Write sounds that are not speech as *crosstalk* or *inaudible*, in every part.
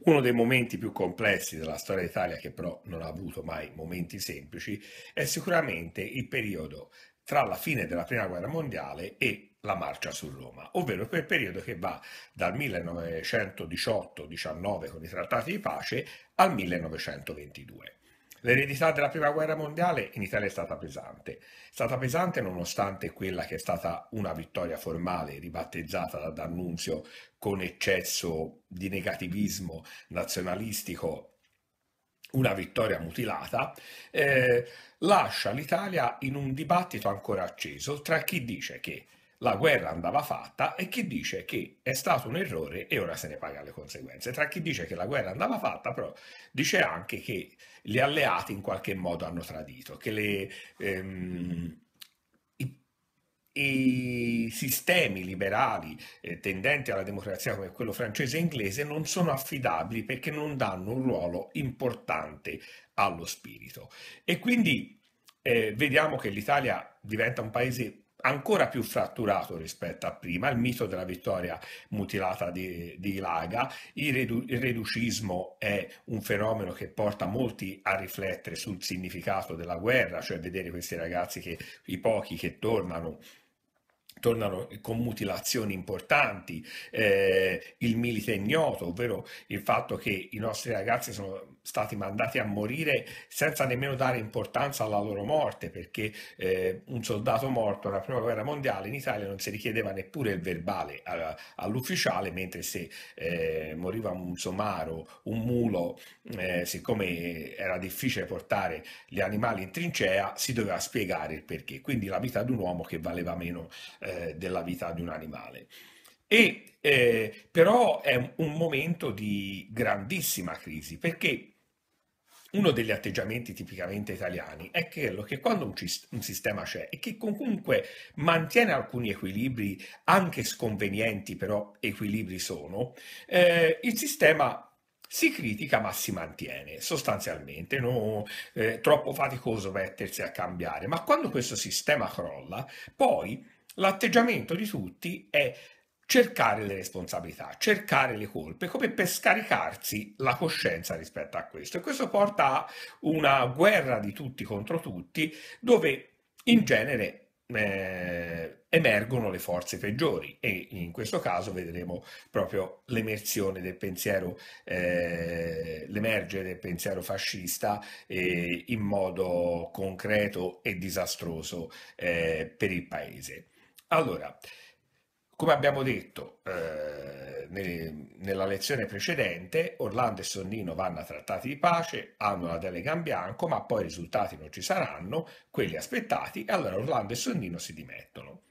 Uno dei momenti più complessi della storia d'Italia, che però non ha avuto mai momenti semplici, è sicuramente il periodo tra la fine della Prima Guerra Mondiale e la marcia su Roma, ovvero quel periodo che va dal 1918-19 con i trattati di pace al 1922. L'eredità della prima guerra mondiale in Italia è stata pesante. È stata pesante nonostante quella che è stata una vittoria formale ribattezzata da D'Annunzio con eccesso di negativismo nazionalistico una vittoria mutilata, eh, lascia l'Italia in un dibattito ancora acceso tra chi dice che la guerra andava fatta e chi dice che è stato un errore e ora se ne paga le conseguenze. Tra chi dice che la guerra andava fatta, però dice anche che gli alleati in qualche modo hanno tradito, che le, ehm, i, i, sistemi liberali eh, tendenti alla democrazia come quello francese e inglese non sono affidabili perché non danno un ruolo importante allo spirito. E quindi eh, vediamo che l'Italia diventa un paese ancora più fratturato rispetto a prima, il mito della vittoria mutilata di, di Laga, il, redu, il, reducismo è un fenomeno che porta molti a riflettere sul significato della guerra, cioè vedere questi ragazzi che i pochi che tornano tornano con mutilazioni importanti, eh, il milite ignoto, ovvero il fatto che i nostri ragazzi sono stati mandati a morire senza nemmeno dare importanza alla loro morte, perché eh, un soldato morto nella prima guerra mondiale in Italia non si richiedeva neppure il verbale all'ufficiale, mentre se eh, moriva un somaro, un mulo, eh, siccome era difficile portare gli animali in trincea, si doveva spiegare il perché. Quindi la vita di un uomo che valeva meno eh, della vita di un animale. E eh, però è un, momento di grandissima crisi perché uno degli atteggiamenti tipicamente italiani è quello che quando un, un, sistema c'è e che comunque mantiene alcuni equilibri, anche sconvenienti, però equilibri sono, eh, il sistema si critica ma si mantiene sostanzialmente, no, eh, troppo faticoso mettersi a cambiare, ma quando questo sistema crolla, poi l'atteggiamento di tutti è cercare le responsabilità, cercare le colpe, come per scaricarsi la coscienza rispetto a questo. E questo porta a una guerra di tutti contro tutti, dove in genere eh, emergono le forze peggiori e in questo caso vedremo proprio l'emersione del pensiero, eh, l'emergere del pensiero fascista eh, in modo concreto e disastroso eh, per il paese. Allora, come abbiamo detto eh, nella lezione precedente, Orlando e Sonnino vanno a trattati di pace, hanno la delega in bianco, ma poi i risultati non ci saranno, quelli aspettati, e allora Orlando e Sonnino si dimettono.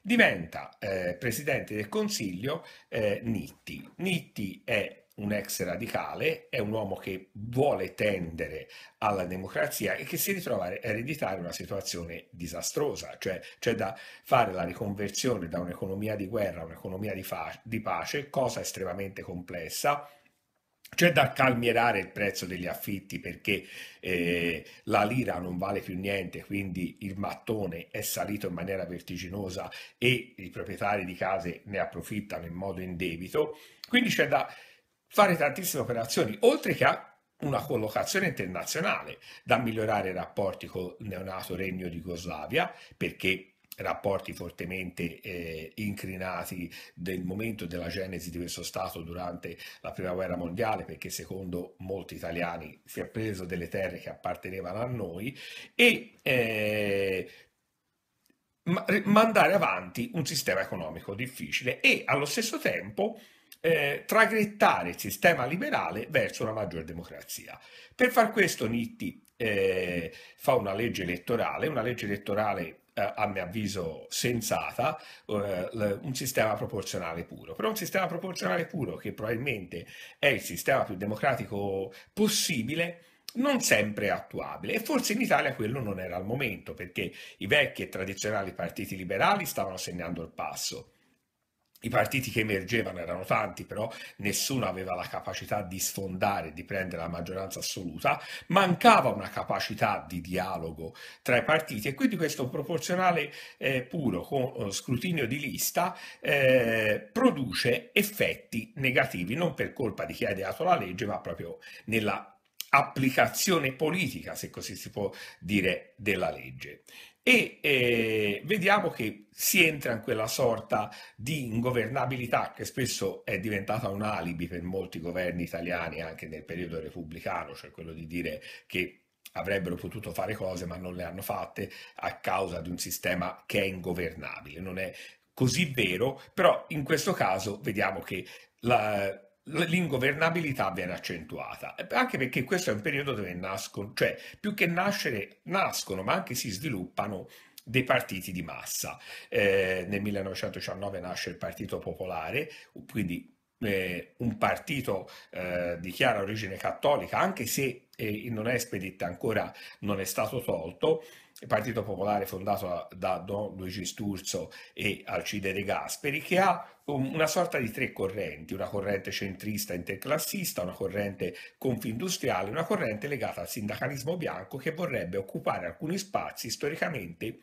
Diventa eh, presidente del Consiglio eh, Nitti. Nitti è un ex radicale, è un uomo che vuole tendere alla democrazia e che si ritrova a ereditare una situazione disastrosa, cioè c'è da fare la riconversione da un'economia di guerra a un'economia di, fa- di pace, cosa estremamente complessa, c'è da calmierare il prezzo degli affitti perché eh, la lira non vale più niente, quindi il mattone è salito in maniera vertiginosa e i proprietari di case ne approfittano in modo indebito. Quindi c'è da fare tantissime operazioni, oltre che a una collocazione internazionale, da migliorare i rapporti con il neonato regno di Jugoslavia, perché rapporti fortemente eh, incrinati del momento della genesi di questo Stato durante la Prima Guerra Mondiale, perché secondo molti italiani si è preso delle terre che appartenevano a noi, e eh, mandare avanti un sistema economico difficile e allo stesso tempo eh, traghettare il sistema liberale verso una maggior democrazia. Per far questo Nitti eh, fa una legge elettorale, una legge elettorale eh, a mio avviso sensata, eh, un sistema proporzionale puro. Però un sistema proporzionale puro che probabilmente è il sistema più democratico possibile, non sempre attuabile e forse in Italia quello non era al momento perché i vecchi e tradizionali partiti liberali stavano segnando il passo i partiti che emergevano erano tanti, però nessuno aveva la capacità di sfondare, di prendere la maggioranza assoluta, mancava una capacità di dialogo tra i partiti e quindi questo proporzionale eh, puro con eh, scrutinio di lista eh, produce effetti negativi, non per colpa di chi ha ideato la legge, ma proprio nella applicazione politica, se così si può dire, della legge e eh, vediamo che si entra in quella sorta di ingovernabilità che spesso è diventata un alibi per molti governi italiani anche nel periodo repubblicano, cioè quello di dire che avrebbero potuto fare cose ma non le hanno fatte a causa di un sistema che è ingovernabile. Non è così vero, però in questo caso vediamo che la, l'ingovernabilità viene accentuata, anche perché questo è un periodo dove nascono, cioè più che nascere, nascono, ma anche si sviluppano dei partiti di massa. Eh, nel 1919 nasce il Partito Popolare, quindi eh, un partito eh, di chiara origine cattolica, anche se eh, in Espedit ancora non è stato tolto, il Partito Popolare fondato da Don Luigi Sturzo e Alcide De Gasperi, che ha una sorta di tre correnti, una corrente centrista interclassista, una corrente confindustriale, una corrente legata al sindacalismo bianco che vorrebbe occupare alcuni spazi storicamente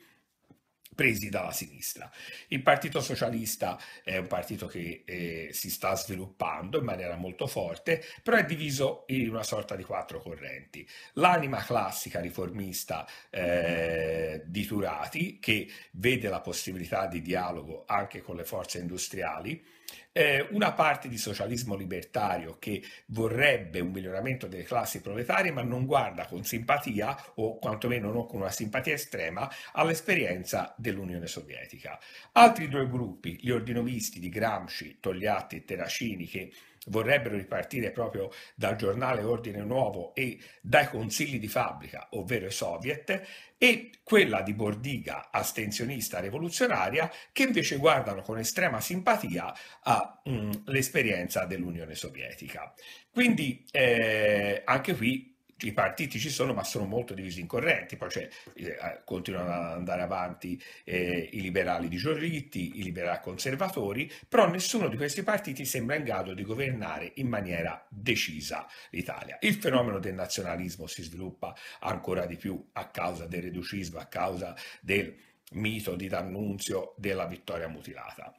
presi dalla sinistra. Il Partito Socialista è un partito che eh, si sta sviluppando in maniera molto forte, però è diviso in una sorta di quattro correnti. L'anima classica riformista eh, di Turati, che vede la possibilità di dialogo anche con le forze industriali, eh, una parte di socialismo libertario che vorrebbe un miglioramento delle classi proletarie ma non guarda con simpatia o quantomeno non con una simpatia estrema all'esperienza dell'Unione Sovietica. Altri due gruppi, gli ordinovisti di Gramsci, Togliatti e Terracini che vorrebbero ripartire proprio dal giornale Ordine Nuovo e dai consigli di fabbrica, ovvero i soviet, e quella di Bordiga, astensionista rivoluzionaria, che invece guardano con estrema simpatia all'esperienza dell'Unione Sovietica. Quindi eh, anche qui i partiti ci sono, ma sono molto divisi in correnti. Poi eh, continuano ad andare avanti eh, i liberali di Giorritti, i liberali conservatori, però nessuno di questi partiti sembra in grado di governare in maniera decisa l'Italia. Il fenomeno del nazionalismo si sviluppa ancora di più a causa del reducismo, a causa del mito di D'Annunzio della vittoria mutilata.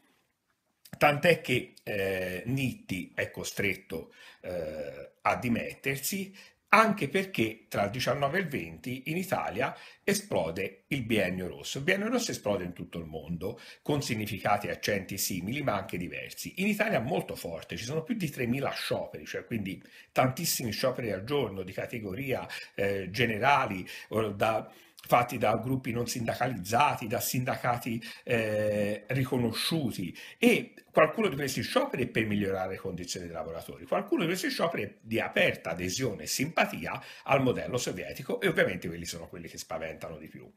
Tant'è che eh, Nitti è costretto eh, a dimettersi anche perché tra il 19 e il 20 in Italia esplode il biennio rosso. Il biennio rosso esplode in tutto il mondo, con significati e accenti simili, ma anche diversi. In Italia molto forte, ci sono più di 3.000 scioperi, cioè quindi tantissimi scioperi al giorno di categoria eh, generali, da fatti da gruppi non sindacalizzati, da sindacati eh, riconosciuti e qualcuno di questi scioperi è per migliorare le condizioni dei lavoratori, qualcuno di questi scioperi è di aperta adesione e simpatia al modello sovietico e ovviamente quelli sono quelli che spaventano di più.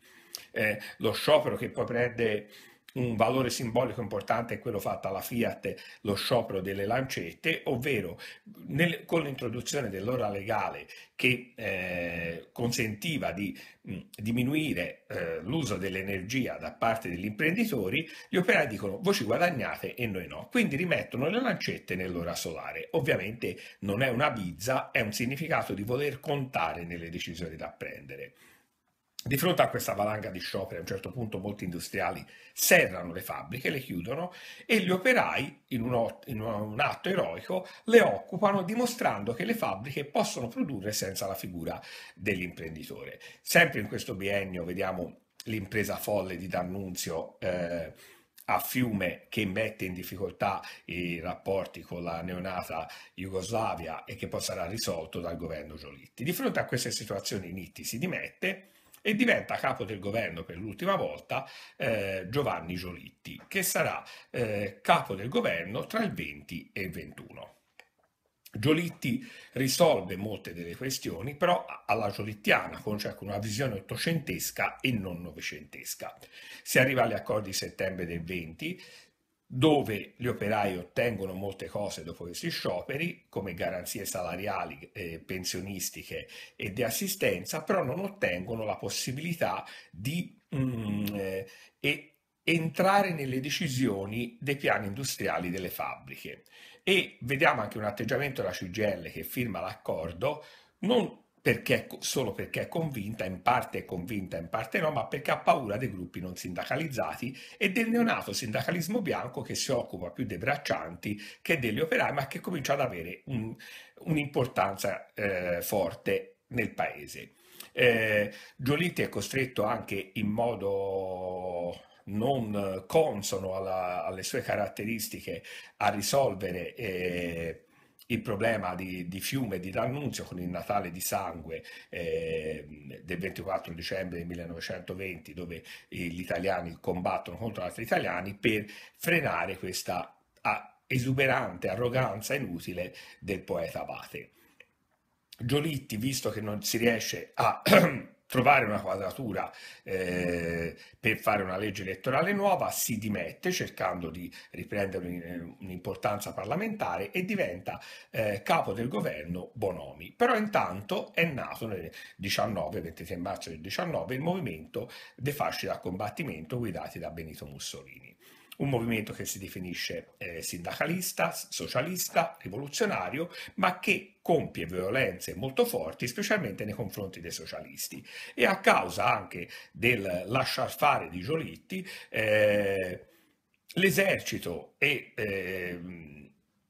Eh, lo sciopero che poi prende un valore simbolico importante è quello fatto alla Fiat, lo sciopero delle lancette, ovvero nel, con l'introduzione dell'ora legale che eh, consentiva di mh, diminuire eh, l'uso dell'energia da parte degli imprenditori, gli operai dicono voi ci guadagnate e noi no, quindi rimettono le lancette nell'ora solare. Ovviamente non è una bizza, è un significato di voler contare nelle decisioni da prendere. Di fronte a questa valanga di scioperi, a un certo punto molti industriali serrano le fabbriche, le chiudono e gli operai, in un, in un atto eroico, le occupano dimostrando che le fabbriche possono produrre senza la figura dell'imprenditore. Sempre in questo biennio vediamo l'impresa folle di D'Annunzio eh, a Fiume che mette in difficoltà i rapporti con la neonata Jugoslavia e che poi sarà risolto dal governo Giolitti. Di fronte a queste situazioni Nitti si dimette e diventa capo del governo per l'ultima volta eh, Giovanni Giolitti, che sarà eh, capo del governo tra il 20 e il 21. Giolitti risolve molte delle questioni, però alla giolittiana, con, cioè con una visione ottocentesca e non novecentesca. Si arriva agli accordi di settembre del 20, dove gli operai ottengono molte cose dopo questi scioperi, come garanzie salariali, eh, pensionistiche e di assistenza, però non ottengono la possibilità di mm, eh, entrare nelle decisioni dei piani industriali delle fabbriche. E vediamo anche un atteggiamento della CGL che firma l'accordo non perché, solo perché è convinta, in parte è convinta, in parte no, ma perché ha paura dei gruppi non sindacalizzati e del neonato sindacalismo bianco che si occupa più dei braccianti che degli operai, ma che comincia ad avere un, un'importanza eh, forte nel paese. Eh, Giolitti è costretto anche in modo non consono alla, alle sue caratteristiche a risolvere eh, il problema di, di, Fiume di D'Annunzio con il Natale di sangue eh, del 24 dicembre 1920 dove gli italiani combattono contro altri italiani per frenare questa esuberante arroganza inutile del poeta Abate. Giolitti, visto che non si riesce a *clears throat* trovare una quadratura eh, per fare una legge elettorale nuova, si dimette cercando di riprendere un'importanza parlamentare e diventa eh, capo del governo Bonomi. Però intanto è nato nel 19, 23 marzo del 19, il movimento dei fasci da combattimento guidati da Benito Mussolini un movimento che si definisce eh, sindacalista, socialista, rivoluzionario, ma che compie violenze molto forti, specialmente nei confronti dei socialisti. E a causa anche del lasciar fare di Giolitti, eh, l'esercito e eh,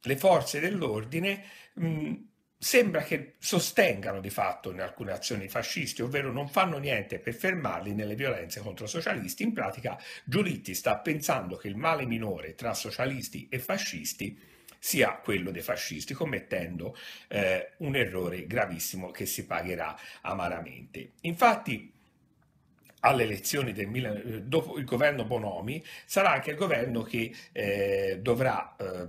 le forze dell'ordine mh, sembra che sostengano di fatto in alcune azioni fascisti, ovvero non fanno niente per fermarli nelle violenze contro socialisti. In pratica Giolitti sta pensando che il male minore tra socialisti e fascisti sia quello dei fascisti, commettendo eh, un errore gravissimo che si pagherà amaramente. Infatti, alle elezioni del eh, dopo il governo Bonomi sarà anche il governo che eh, dovrà eh,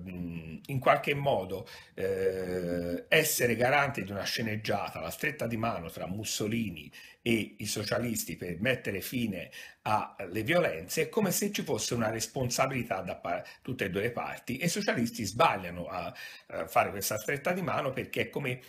in qualche modo eh, essere garante di una sceneggiata, la stretta di mano tra Mussolini e i socialisti per mettere fine alle violenze, è come se ci fosse una responsabilità da tutte e due le parti e i socialisti sbagliano a, a fare questa stretta di mano perché è come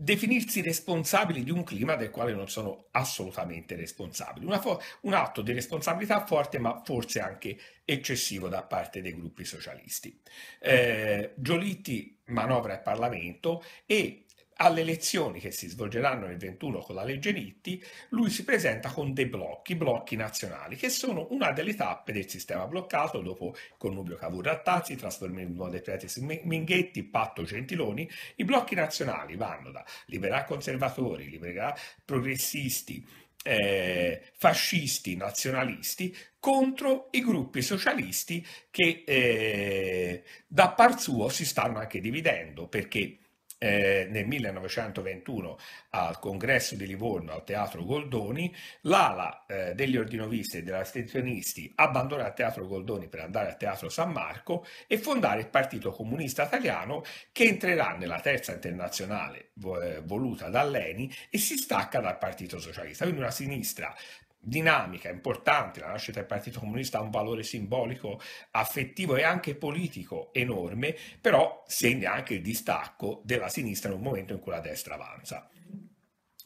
definirsi responsabili di un clima del quale non sono assolutamente responsabili. Fo- un atto di responsabilità forte, ma forse anche eccessivo da parte dei gruppi socialisti. Eh, Giolitti manovra il Parlamento e alle elezioni che si svolgeranno nel 21 con la legge Nitti, lui si presenta con dei blocchi, blocchi nazionali, che sono una delle tappe del sistema bloccato dopo il connubio Cavour-Rattazzi, trasformismo dei Pretis Minghetti, patto Gentiloni. I blocchi nazionali vanno da liberal conservatori, liberal progressisti, eh, fascisti, nazionalisti contro i gruppi socialisti che eh, da par suo si stanno anche dividendo perché eh, nel 1921 al congresso di Livorno al teatro Goldoni, l'ala eh, degli ordinovisti e degli astensionisti abbandona il teatro Goldoni per andare al teatro San Marco e fondare il Partito Comunista Italiano che entrerà nella terza internazionale eh, voluta da Leni e si stacca dal Partito Socialista, quindi una sinistra dinamica, importante, la nascita del Partito Comunista ha un valore simbolico, affettivo e anche politico enorme, però segna anche il distacco della sinistra in un momento in cui la destra avanza.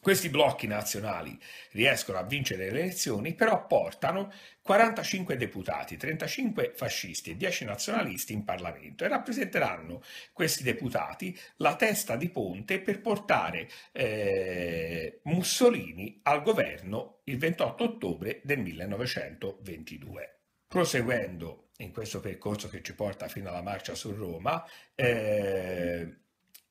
Questi blocchi nazionali riescono a vincere le elezioni, però portano 45 deputati, 35 fascisti e 10 nazionalisti in Parlamento e rappresenteranno questi deputati la testa di ponte per portare eh, Mussolini al governo il 28 ottobre del 1922. Proseguendo in questo percorso che ci porta fino alla marcia su Roma, eh,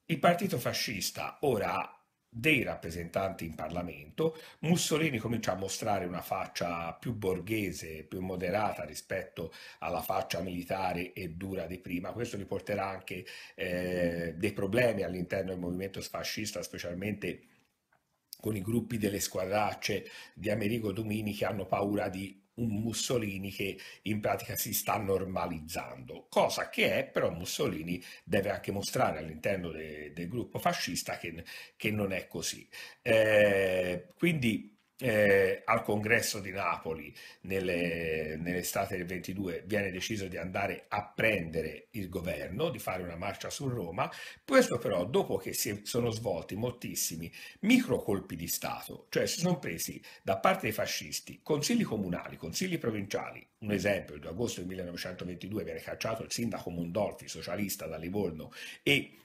il partito fascista ora ha dei rappresentanti in Parlamento, Mussolini comincia a mostrare una faccia più borghese, più moderata rispetto alla faccia militare e dura di prima. Questo gli porterà anche eh, dei problemi all'interno del movimento fascista, specialmente con i gruppi delle squadracce di Amerigo Domini che hanno paura di un Mussolini che in pratica si sta normalizzando, cosa che è, però Mussolini deve anche mostrare all'interno de, del gruppo fascista che, che, non è così. Eh, quindi eh, al congresso di Napoli nelle, nell'estate del 22 viene deciso di andare a prendere il governo, di fare una marcia su Roma, questo però dopo che si sono svolti moltissimi micro colpi di Stato, cioè si sono presi da parte dei fascisti consigli comunali, consigli provinciali, un esempio, il 2 agosto del 1922 viene cacciato il sindaco Mondolfi, socialista da Livorno, e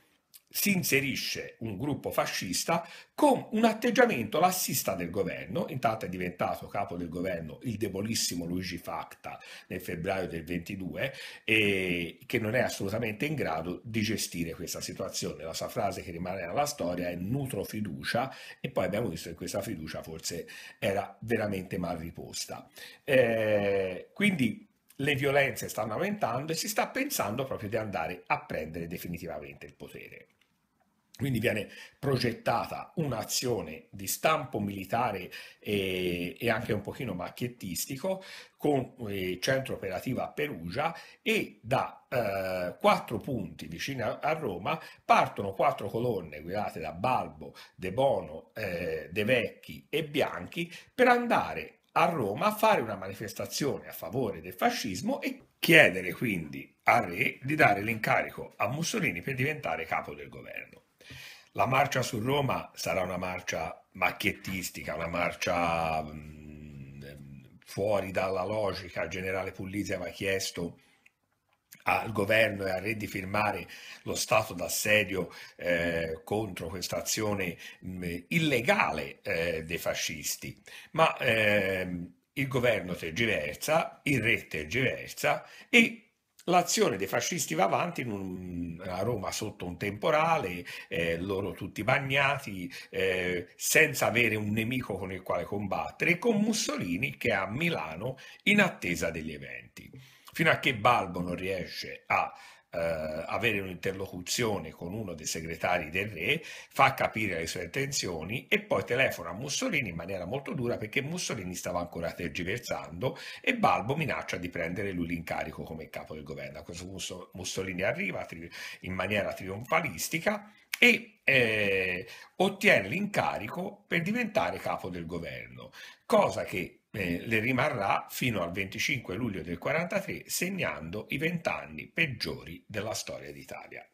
si inserisce un gruppo fascista con un atteggiamento lassista del governo, intanto è diventato capo del governo il debolissimo Luigi Facta nel febbraio del 22 e che non è assolutamente in grado di gestire questa situazione. La sua frase che rimane nella storia è nutro fiducia e poi abbiamo visto che questa fiducia forse era veramente mal riposta. Eh, quindi le violenze stanno aumentando e si sta pensando proprio di andare a prendere definitivamente il potere. Quindi viene progettata un'azione di stampo militare e, e, anche un pochino macchiettistico con eh, centro operativo a Perugia e da eh, quattro punti vicino a Roma partono quattro colonne guidate da Balbo, De Bono, eh, De Vecchi e Bianchi per andare a Roma a fare una manifestazione a favore del fascismo e chiedere quindi al re di dare l'incarico a Mussolini per diventare capo del governo. La marcia su Roma sarà una marcia macchiettistica, una marcia mh, mm, fuori dalla logica. Il generale Puglisi aveva chiesto al governo e al re di firmare lo stato d'assedio eh, contro questa azione mh, illegale eh, dei fascisti, ma eh, il governo tergiversa, il re tergiversa e L'azione dei fascisti va avanti un, a Roma sotto un temporale, eh, loro tutti bagnati, eh, senza avere un nemico con il quale combattere, e con Mussolini che è a Milano in attesa degli eventi. Fino a che Balbo non riesce a eh, avere un'interlocuzione con uno dei segretari del re, fa capire le sue intenzioni e poi telefona a Mussolini in maniera molto dura perché Mussolini stava ancora tergiversando e Balbo minaccia di prendere lui l'incarico come capo del governo. A questo punto Mussolini arriva in maniera trionfalistica e eh, ottiene l'incarico per diventare capo del governo, cosa che le rimarrà fino al 25 luglio del 43, segnando i vent'anni peggiori della storia d'Italia.